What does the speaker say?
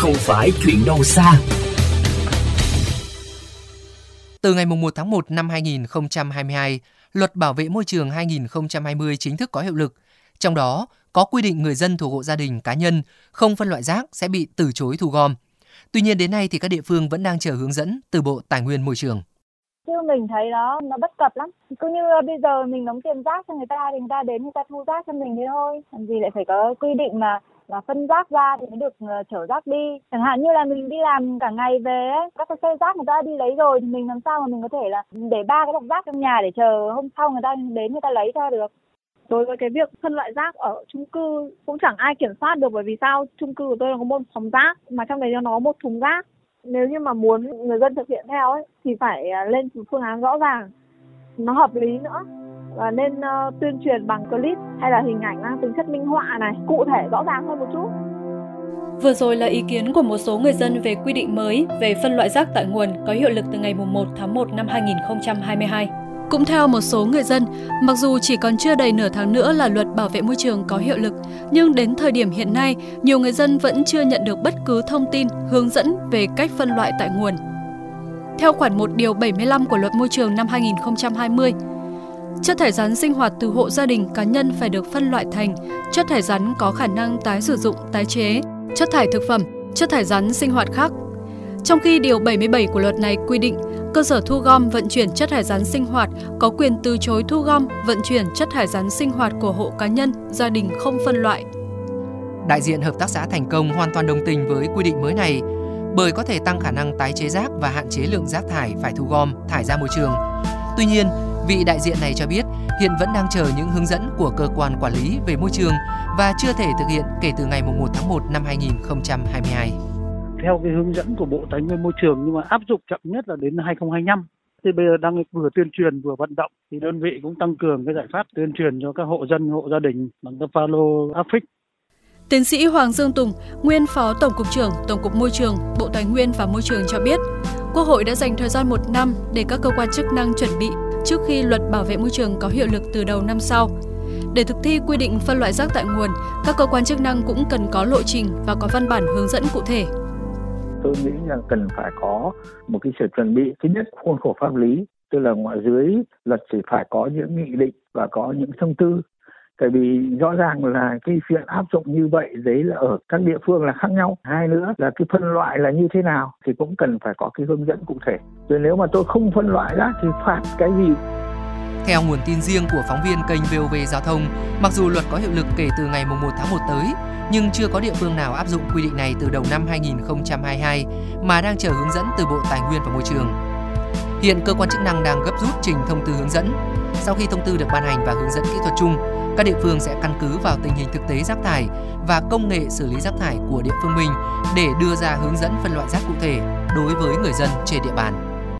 không phải chuyện đâu xa. Từ ngày 1 tháng 1 năm 2022, Luật Bảo vệ môi trường 2020 chính thức có hiệu lực. Trong đó có quy định người dân thuộc hộ gia đình cá nhân không phân loại rác sẽ bị từ chối thu gom. Tuy nhiên đến nay thì các địa phương vẫn đang chờ hướng dẫn từ Bộ Tài nguyên Môi trường. Chứ mình thấy nó nó bất cập lắm. Cứ như bây giờ mình đóng tiền rác cho người ta thì người ta đến người ta thu rác cho mình thế thôi. Làm gì lại phải có quy định mà và phân rác ra thì mới được uh, chở rác đi. Chẳng hạn như là mình đi làm cả ngày về ấy, các cái xe rác người ta đi lấy rồi thì mình làm sao mà mình có thể là để ba cái bọc rác trong nhà để chờ hôm sau người ta đến người ta lấy cho được. Đối với cái việc phân loại rác ở chung cư cũng chẳng ai kiểm soát được bởi vì sao? Chung cư của tôi là có một phòng rác mà trong đấy nó có một thùng rác. Nếu như mà muốn người dân thực hiện theo ấy thì phải à, lên phương án rõ ràng. Nó hợp lý nữa và nên uh, tuyên truyền bằng clip hay là hình ảnh mang tính chất minh họa này cụ thể rõ ràng hơn một chút Vừa rồi là ý kiến của một số người dân về quy định mới về phân loại rác tại nguồn có hiệu lực từ ngày 1 tháng 1 năm 2022. Cũng theo một số người dân, mặc dù chỉ còn chưa đầy nửa tháng nữa là luật bảo vệ môi trường có hiệu lực, nhưng đến thời điểm hiện nay, nhiều người dân vẫn chưa nhận được bất cứ thông tin, hướng dẫn về cách phân loại tại nguồn. Theo khoản 1 điều 75 của luật môi trường năm 2020, chất thải rắn sinh hoạt từ hộ gia đình cá nhân phải được phân loại thành chất thải rắn có khả năng tái sử dụng, tái chế, chất thải thực phẩm, chất thải rắn sinh hoạt khác. Trong khi điều 77 của luật này quy định cơ sở thu gom vận chuyển chất thải rắn sinh hoạt có quyền từ chối thu gom vận chuyển chất thải rắn sinh hoạt của hộ cá nhân, gia đình không phân loại. Đại diện hợp tác xã Thành Công hoàn toàn đồng tình với quy định mới này bởi có thể tăng khả năng tái chế rác và hạn chế lượng rác thải phải thu gom, thải ra môi trường. Tuy nhiên, vị đại diện này cho biết hiện vẫn đang chờ những hướng dẫn của cơ quan quản lý về môi trường và chưa thể thực hiện kể từ ngày 1 tháng 1 năm 2022 theo cái hướng dẫn của Bộ Tài nguyên Môi trường nhưng mà áp dụng chậm nhất là đến 2025. Thì bây giờ đang vừa tuyên truyền vừa vận động thì đơn vị cũng tăng cường cái giải pháp tuyên truyền cho các hộ dân, hộ gia đình bằng cái Palo Afric. Tiến sĩ Hoàng Dương Tùng, nguyên Phó Tổng cục trưởng Tổng cục Môi trường, Bộ Tài nguyên và Môi trường cho biết, Quốc hội đã dành thời gian một năm để các cơ quan chức năng chuẩn bị trước khi luật bảo vệ môi trường có hiệu lực từ đầu năm sau. Để thực thi quy định phân loại rác tại nguồn, các cơ quan chức năng cũng cần có lộ trình và có văn bản hướng dẫn cụ thể tôi nghĩ rằng cần phải có một cái sự chuẩn bị thứ nhất khuôn khổ pháp lý tức là ngoại dưới luật chỉ phải có những nghị định và có những thông tư tại vì rõ ràng là cái việc áp dụng như vậy đấy là ở các địa phương là khác nhau hai nữa là cái phân loại là như thế nào thì cũng cần phải có cái hướng dẫn cụ thể rồi nếu mà tôi không phân loại ra thì phạt cái gì theo nguồn tin riêng của phóng viên kênh VOV Giao thông, mặc dù luật có hiệu lực kể từ ngày 1 tháng 1 tới, nhưng chưa có địa phương nào áp dụng quy định này từ đầu năm 2022 mà đang chờ hướng dẫn từ Bộ Tài nguyên và Môi trường. Hiện cơ quan chức năng đang gấp rút trình thông tư hướng dẫn. Sau khi thông tư được ban hành và hướng dẫn kỹ thuật chung, các địa phương sẽ căn cứ vào tình hình thực tế rác thải và công nghệ xử lý rác thải của địa phương mình để đưa ra hướng dẫn phân loại rác cụ thể đối với người dân trên địa bàn.